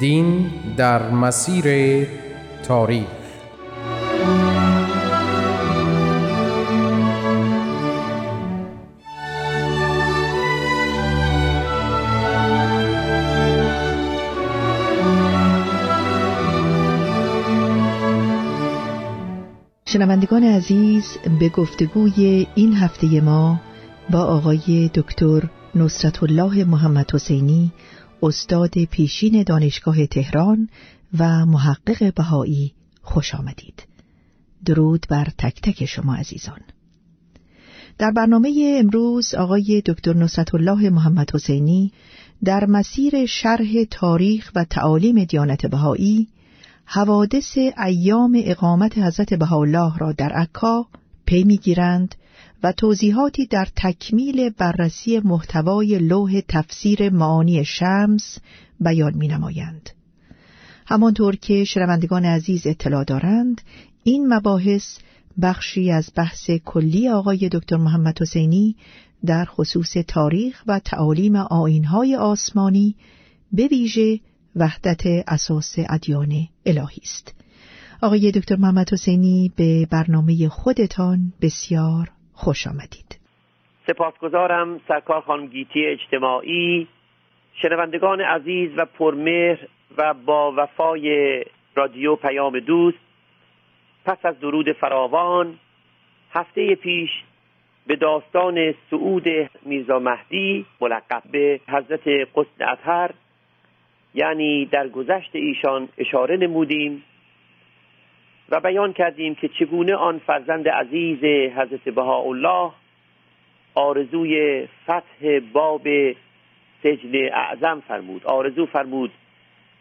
دین در مسیر تاریخ. شنوندگان عزیز به گفتگوی این هفته ما با آقای دکتر نصرت الله محمد حسینی استاد پیشین دانشگاه تهران و محقق بهایی خوش آمدید. درود بر تک تک شما عزیزان. در برنامه امروز آقای دکتر نصرت الله محمد حسینی در مسیر شرح تاریخ و تعالیم دیانت بهایی حوادث ایام اقامت حضرت بهاءالله را در عکا پی می‌گیرند و توضیحاتی در تکمیل بررسی محتوای لوح تفسیر معانی شمس بیان می نمایند. همانطور که شنوندگان عزیز اطلاع دارند این مباحث بخشی از بحث کلی آقای دکتر محمد حسینی در خصوص تاریخ و تعالیم آینهای آسمانی به ویژه وحدت اساس ادیان الهی است. آقای دکتر محمد حسینی به برنامه خودتان بسیار خوش آمدید. سپاسگزارم سرکار خانم گیتی اجتماعی شنوندگان عزیز و پرمهر و با وفای رادیو پیام دوست پس از درود فراوان هفته پیش به داستان سعود میرزا مهدی ملقب به حضرت قسن اطهر یعنی در گذشت ایشان اشاره نمودیم. و بیان کردیم که چگونه آن فرزند عزیز حضرت بهاءالله آرزوی فتح باب سجن اعظم فرمود. آرزو فرمود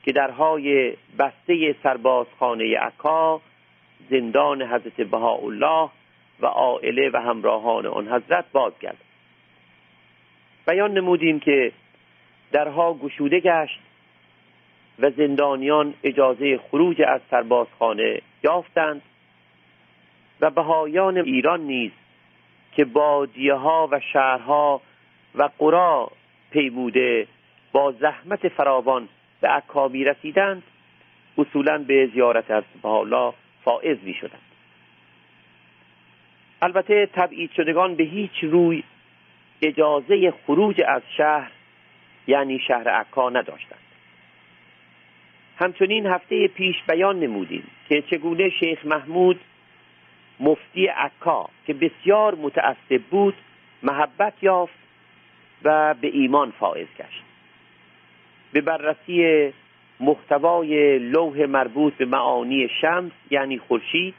که درهای بسته سربازخانه عکا زندان حضرت بهاءالله و عائله و همراهان آن حضرت باز گرد بیان نمودیم که درها گشوده گشت و زندانیان اجازه خروج از سربازخانه یافتند و بهایان ایران نیز که بادیه ها و شهرها و قرا پیموده با زحمت فراوان به عکا می رسیدند اصولا به زیارت از حالا فائز می شدند البته تبعید شدگان به هیچ روی اجازه خروج از شهر یعنی شهر عکا نداشتند. همچنین هفته پیش بیان نمودیم که چگونه شیخ محمود مفتی عکا که بسیار متعصب بود محبت یافت و به ایمان فائز گشت. به بررسی محتوای لوح مربوط به معانی شمس یعنی خورشید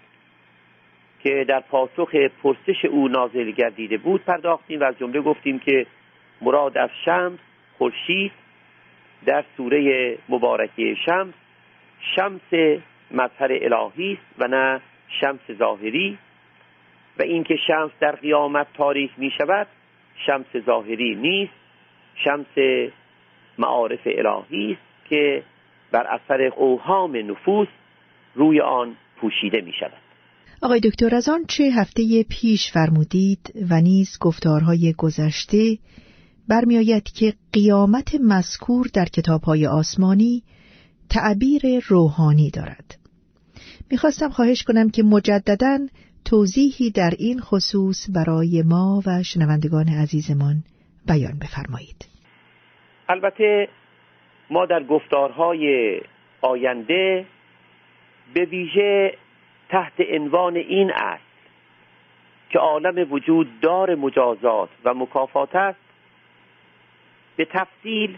که در پاسخ پرسش او نازل گردیده بود پرداختیم و از جمله گفتیم که مراد از شمس خورشید در سوره مبارکه شمس شمس مظهر الهی است و نه شمس ظاهری. و اینکه شمس در قیامت تاریک می شود شمس ظاهری نیست شمس معارف الهی است که بر اثر اوهام نفوس روی آن پوشیده می شود آقای دکتر از آن چه هفته پیش فرمودید و نیز گفتارهای گذشته برمیآید که قیامت مذکور در کتابهای آسمانی تعبیر روحانی دارد. می‌خواستم خواهش کنم که مجددا توضیحی در این خصوص برای ما و شنوندگان عزیزمان بیان بفرمایید. البته ما در گفتارهای آینده به ویژه تحت عنوان این است که عالم وجود دار مجازات و مکافات است به تفصیل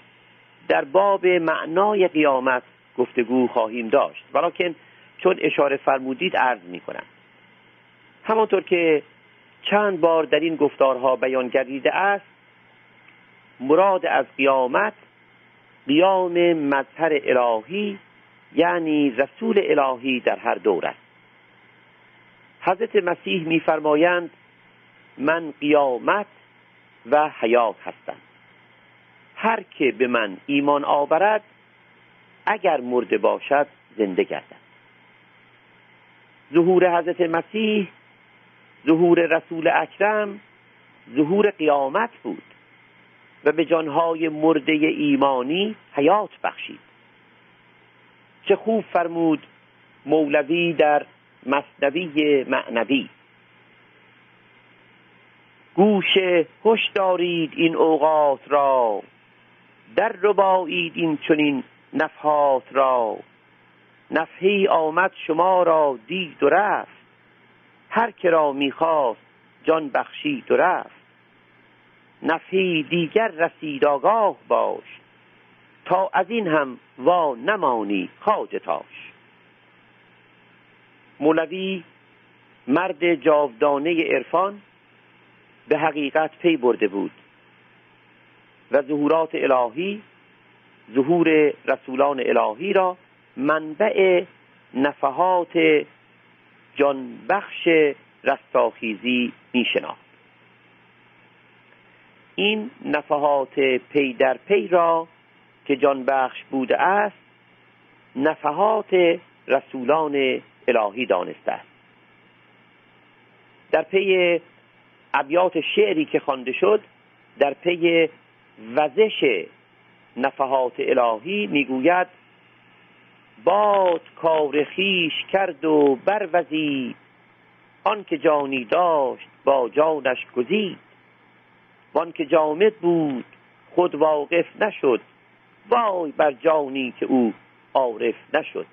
در باب معنای قیامت گفتگو خواهیم داشت. ولیکن چون اشاره فرمودید عرض می کنم همانطور که چند بار در این گفتارها بیان گردیده است مراد از قیامت قیام مظهر الهی یعنی رسول الهی در هر دور است. حضرت مسیح میفرمایند من قیامت و حیات هستم. هر که به من ایمان آورد اگر مرده باشد زنده گردد ظهور حضرت مسیح ظهور رسول اکرم ظهور قیامت بود و به جانهای مرده ایمانی حیات بخشید. چه خوب فرمود مولوی در مصنوی معنوی. گوش هش دارید این اوقات را. در ربایید این چنین نفحات را. نفحی آمد شما را دید و رفت. هر که را می‌خواست جان بخشید و رفت. نفحی دیگر رسید آگاه باش. تا از این هم وا نمانی خاجتاش مولوی مرد جاودانه عرفان به حقیقت پی برده بود. و ظهورات الهی ظهور رسولان الهی را منبع نفحات جانبخش رستاخیزی می این نفحات پی در پی را که جانبخش بوده است نفحات رسولان الهی دانسته است. در پی ابیات شعری که خوانده شد در پی وزش نفحات الهی می‌گوید باد کار خیش کرد و بروزید آن که جانی داشت با جانش گزید. وان که جامد بود خود واقف نشد. وای بر جانی که او عارف نشد.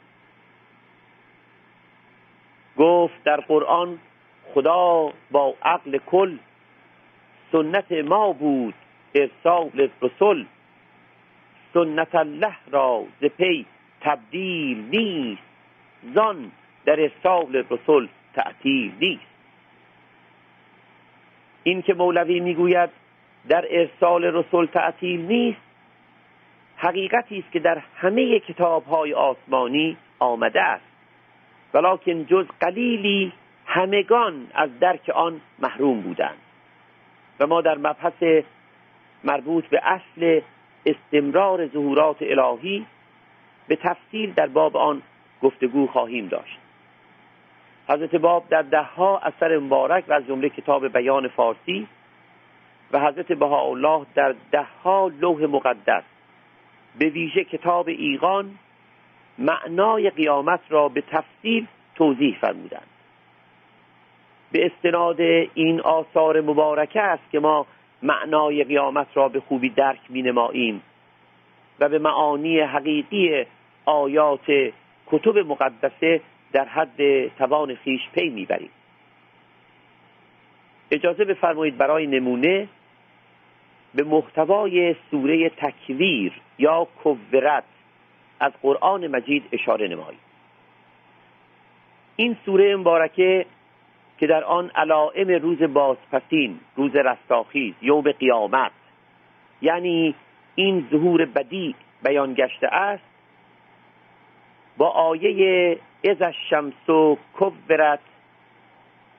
گفت در قرآن خدا با عقل کل سنت ما بود. ارسال رسول سنت الله را ز پی تبدیل نیست. زان در ارسال رسول تعطیل نیست. این که مولوی می‌گوید در ارسال رسول تعطیل نیست حقیقتی است که در همه کتابهای آسمانی آمده است. ولیکن جز قلیلی همگان از درک آن محروم بودند. و ما در مبحث مربوط به اصل استمرار ظهورات الهی به تفصیل در باب آن گفتگو خواهیم داشت. حضرت باب در دهها اثر مبارک و از جمله کتاب بیان فارسی و حضرت بهاءالله در دهها لوح مقدس به ویژه کتاب ایقان معنای قیامت را به تفصیل توضیح فرمودند. به استناد این آثار مبارکه است که ما معنای قیامت را به خوبی درک می نماییم و به معانی حقیقی آیات کتب مقدسه در حد توان خیش پی می‌بریم. اجازه بفرمایید برای نمونه به محتوای سوره تکویر یا کورت از قرآن مجید اشاره نمایید این سوره مبارکه که در آن علائم روز بازپسین روز رستاخیز یوم قیامت یعنی این ظهور بدی بیان گشته است با آیه از الشمس و کورت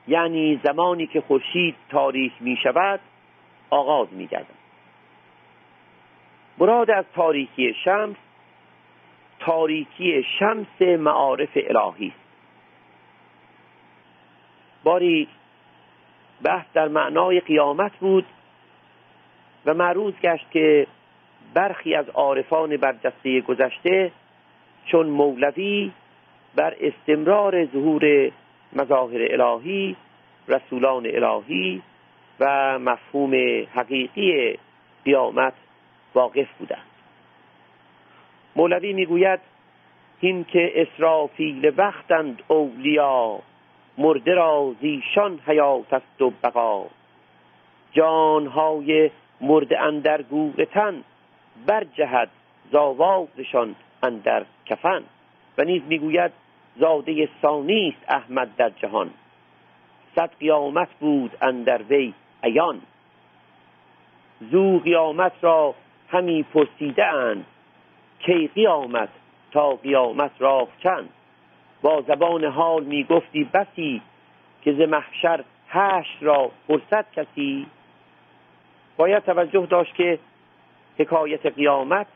یعنی زمانی که خورشید تاریک می شود آغاز می گردد. مراد از تاریکی شمس تاریکی شمس معارف الهی. است باری بحث در معنای قیامت بود و معروض گشت که برخی از عارفان برجسته گذشته چون مولوی بر استمرار ظهور مظاهر الهی رسولان الهی و مفهوم حقیقی قیامت واقف بودند. مولوی می‌گوید این که اسرافیل وقتند اولیا مرده را زیشان حیات است و بقا. جانهای مرده اندر گور تن برجهد زاوازشان اندر کفن. و نیز می‌گوید زاده ثانی است احمد در جهان. صد قیامت بود اندر وی عیان. زو قیامت را همی پرسیده اند کی قیامت تا قیامت راه چند؟ با زبان حال می گفتی بسی که ز محشر هشت را فرصت کسی. باید توجه داشت که حکایت قیامت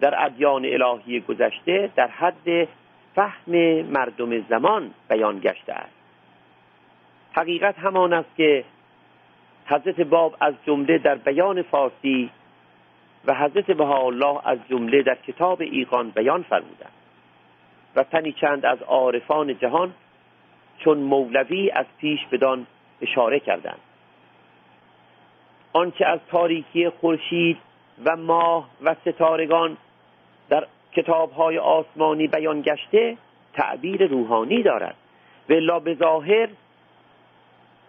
در ادیان الهی گذشته در حد فهم مردم زمان بیان گشته است. حقیقت همان است که حضرت باب از جمله در بیان فارسی و حضرت بهاءالله از جمله در کتاب ایقان بیان فرمودند. و تنی چند از عارفان جهان چون مولوی از پیش بدان اشاره کردند. آنچه از تاریکی خورشید و ماه و ستارگان در کتابهای آسمانی بیان گشته تعبیر روحانی دارد. و به ظاهر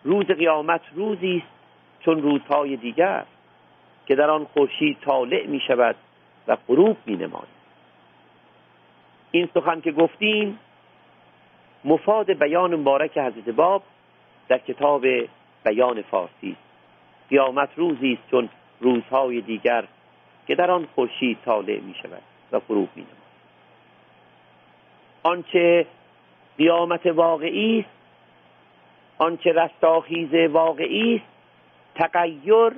روز قیامت روزی است چون روزهای دیگر که در آن خورشید طالع می شود و غروب می نماید این سخن که گفتیم مفاد بیان مبارک حضرت باب در کتاب بیان فارسی. قیامت روزی است چون روزهای دیگر که در آن خورشید طالع می شود و غروب می نماید. آنچه قیامت واقعی است آنچه رستاخیز واقعی است تغییر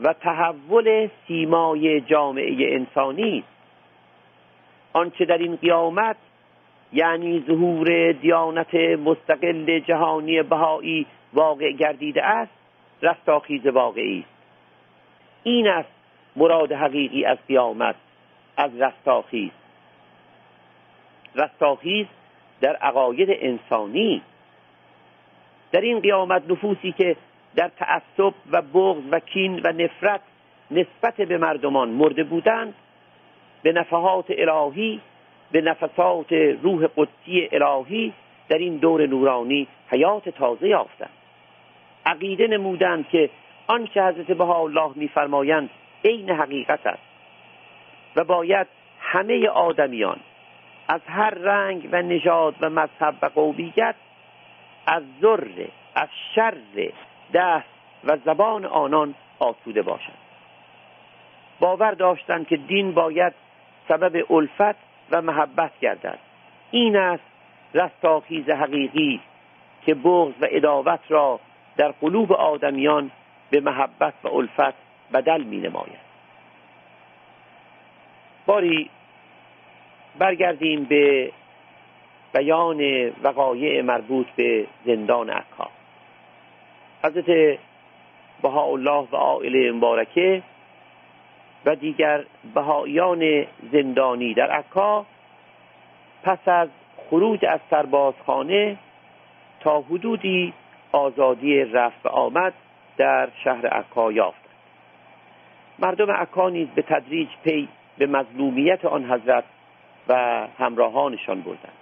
و تحول سیمای جامعه انسانی است. آنچه در این قیامت یعنی ظهور دیانت مستقل جهانی بهایی واقع گردیده است رستاخیز واقعی است. این است مراد حقیقی از قیامت از رستاخیز. رستاخیز در عقاید انسانی. در این قیامت نفوسی که در تعصب و بغض و کین و نفرت نسبت به مردمان مرده بودند به نفحات الهی به نفسات روح قدسی الهی در این دور نورانی حیات تازه یافتند. عقیده نمودند که آنچه حضرت الله میفرمایند عین حقیقت است و باید همه آدمیان از هر رنگ و نژاد و مذهب و قومیت از ذره از شر دست و زبان آنان آسوده باشند. باور داشتند که دین باید سبب الفت و محبت گردد. این است رستاخیز حقیقی که بغض و اداوت را در قلوب آدمیان به محبت و الفت بدل می نماید باری برگردیم به بیان وقایع مربوط به زندان عکا حضرت بهاءالله و عائله مبارکه و دیگر بهاییان زندانی. در عکا پس از خروج از سربازخانه تا حدودی آزادی رفت آمد در شهر عکا یافتند مردم عکا نیز به تدریج پی به مظلومیت آن حضرت و همراهانشان بردند.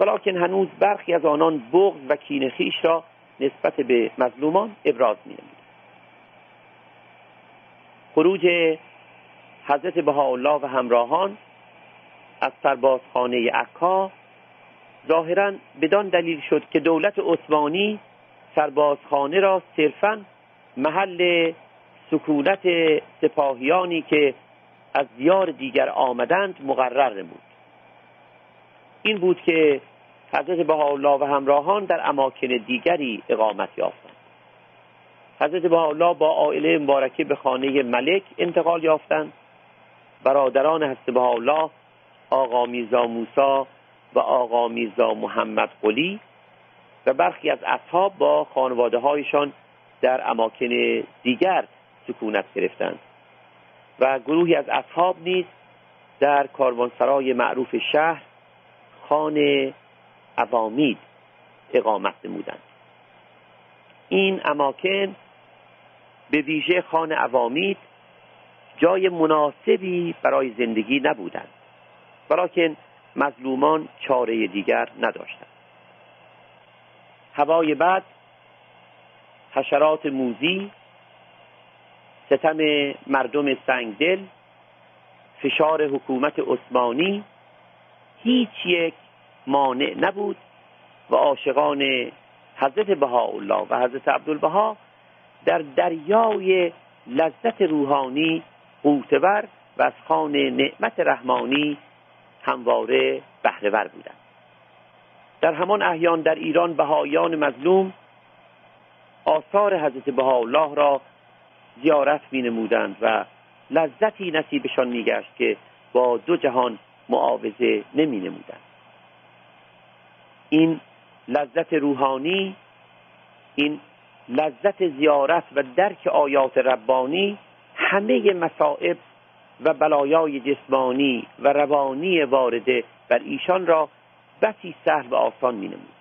ولیکن هنوز برخی از آنان بغض و کین خیش را نسبت به مظلومان ابراز می خروج حضرت بهاءالله و همراهان از سربازخانه عکا ظاهرا بدان دلیل شد که دولت عثمانی سربازخانه را صرفا محل سکونت سپاهیانی که از دیار دیگر آمدند مقرر نمود. این بود که حضرت بهاءالله و همراهان در اماکن دیگری اقامت یافتند. حضرت بهاءالله با عائله مبارکه به خانه ملک انتقال یافتند برادران حضرت بهاءالله آقا میرزا موسا و آقا میرزا محمد قلی و برخی از اصحاب با خانواده هایشان در اماکن دیگر سکونت گرفتند. و گروهی از اصحاب نیز در کاروانسرای معروف شهر خانه عوامید اقامت نمودند. این اماکن به ویژه خانه عوامید جای مناسبی برای زندگی نبودند ولیکن مظلومان چاره دیگر نداشتند. هوای بعد حشرات موزی ستم مردم سنگدل فشار حکومت عثمانی هیچ یک مانع نبود و عاشقان حضرت بهاءالله و حضرت عبدالبها در دریای لذت روحانی قوتور و از خان نعمت رحمانی همواره بهرهور بودند. در همان احیان در ایران بهایان مظلوم آثار حضرت بهاءالله را زیارت می نمودند و لذتی نصیبشان میگشت که با دو جهان معاوضه نمی نمودند این لذت روحانی این لذت زیارت و درک آیات ربانی همه مصائب و بلایای جسمانی و روانی وارده بر ایشان را بسی سهل و آسان می نمود.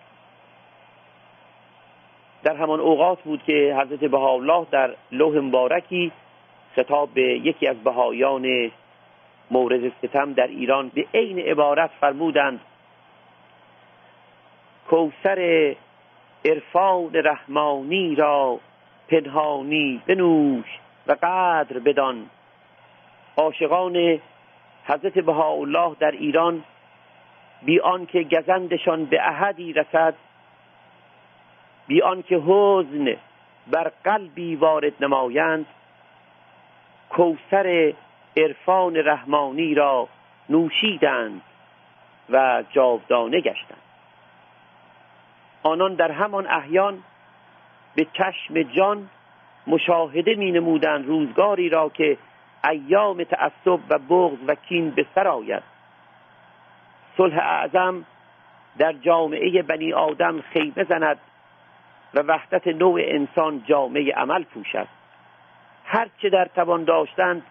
در همان اوقات بود که حضرت بهاءالله در لوح مبارکی خطاب به یکی از بهایان مورد ستم در ایران به عین عبارت فرمودند کوسر عرفان رحمانی را پنهانی بنوش و قدر بدان. عاشقان حضرت بهاءالله در ایران بی آنکه گزندشان به احدی رسد بی آنکه حزن بر قلبی وارد نمایند کوسر عرفان رحمانی را نوشیدند و جاودانه گشتند. آنان در همان احیان به چشم جان مشاهده می نمودند روزگاری را که ایام تعصب و بغض و کین به سر آید. صلح اعظم در جامعه بنی آدم خیمه زند و وحدت نوع انسان جامعه عمل پوشد. هرچه در توان داشتند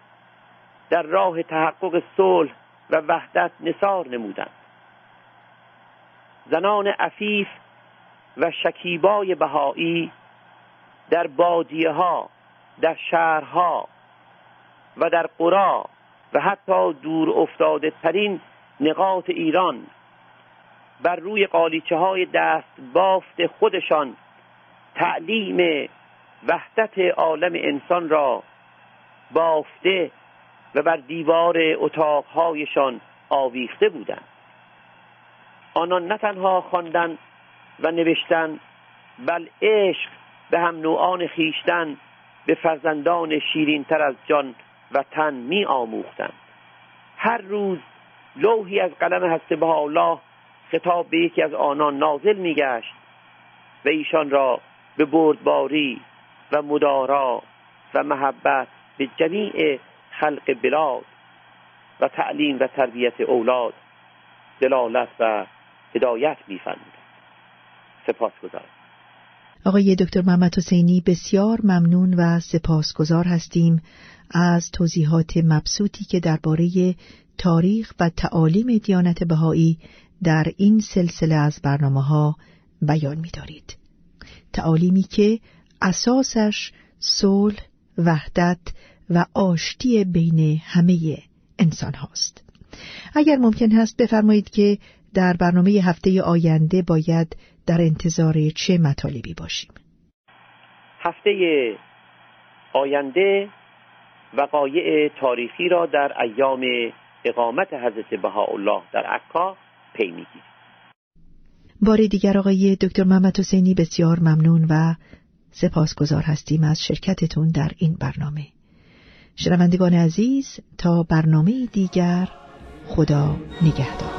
در راه تحقق صلح و وحدت نصار نمودند. زنان عفیف و شکیبای بهایی در بادیه ها در شهرها و در قرا و حتی دور افتاده ترین نقاط ایران بر روی قالیچه های دست بافت خودشان تعلیم وحدت عالم انسان را بافته و بر دیوار اتاقهایشان آویخته بودند. آنان نه تنها خواندن و نوشتن بل عشق به هم نوعان خیشتن به فرزندان شیرین تر از جان و تن می آموختند هر روز لوحی از قلم هسته به الله خطاب به یکی از آنان نازل میگشت و ایشان را به بردباری و مدارا و محبت به جمیع خلق بلاد و تعلیم و تربیت اولاد دلالت و هدایت میفرمودند سپاس گذارم آقای دکتر محمد حسینی بسیار ممنون و سپاسگزار هستیم از توضیحات مبسوطی که درباره تاریخ و تعالیم دیانت بهایی در این سلسله از برنامه ها بیان می دارید. تعالیمی که اساسش صلح، وحدت و آشتی بین همه انسان هاست. اگر ممکن هست بفرمایید که در برنامه هفته آینده باید در انتظار چه مطالبی باشیم؟ هفته آینده وقایع تاریخی را در ایام اقامت حضرت بهاءالله در عکا پی می‌گیریم. بار دیگر آقای دکتر محمد حسینی بسیار ممنون و سپاسگزار هستیم از شرکتتون در این برنامه. شنوندگان عزیز تا برنامه دیگر خدا نگهدار.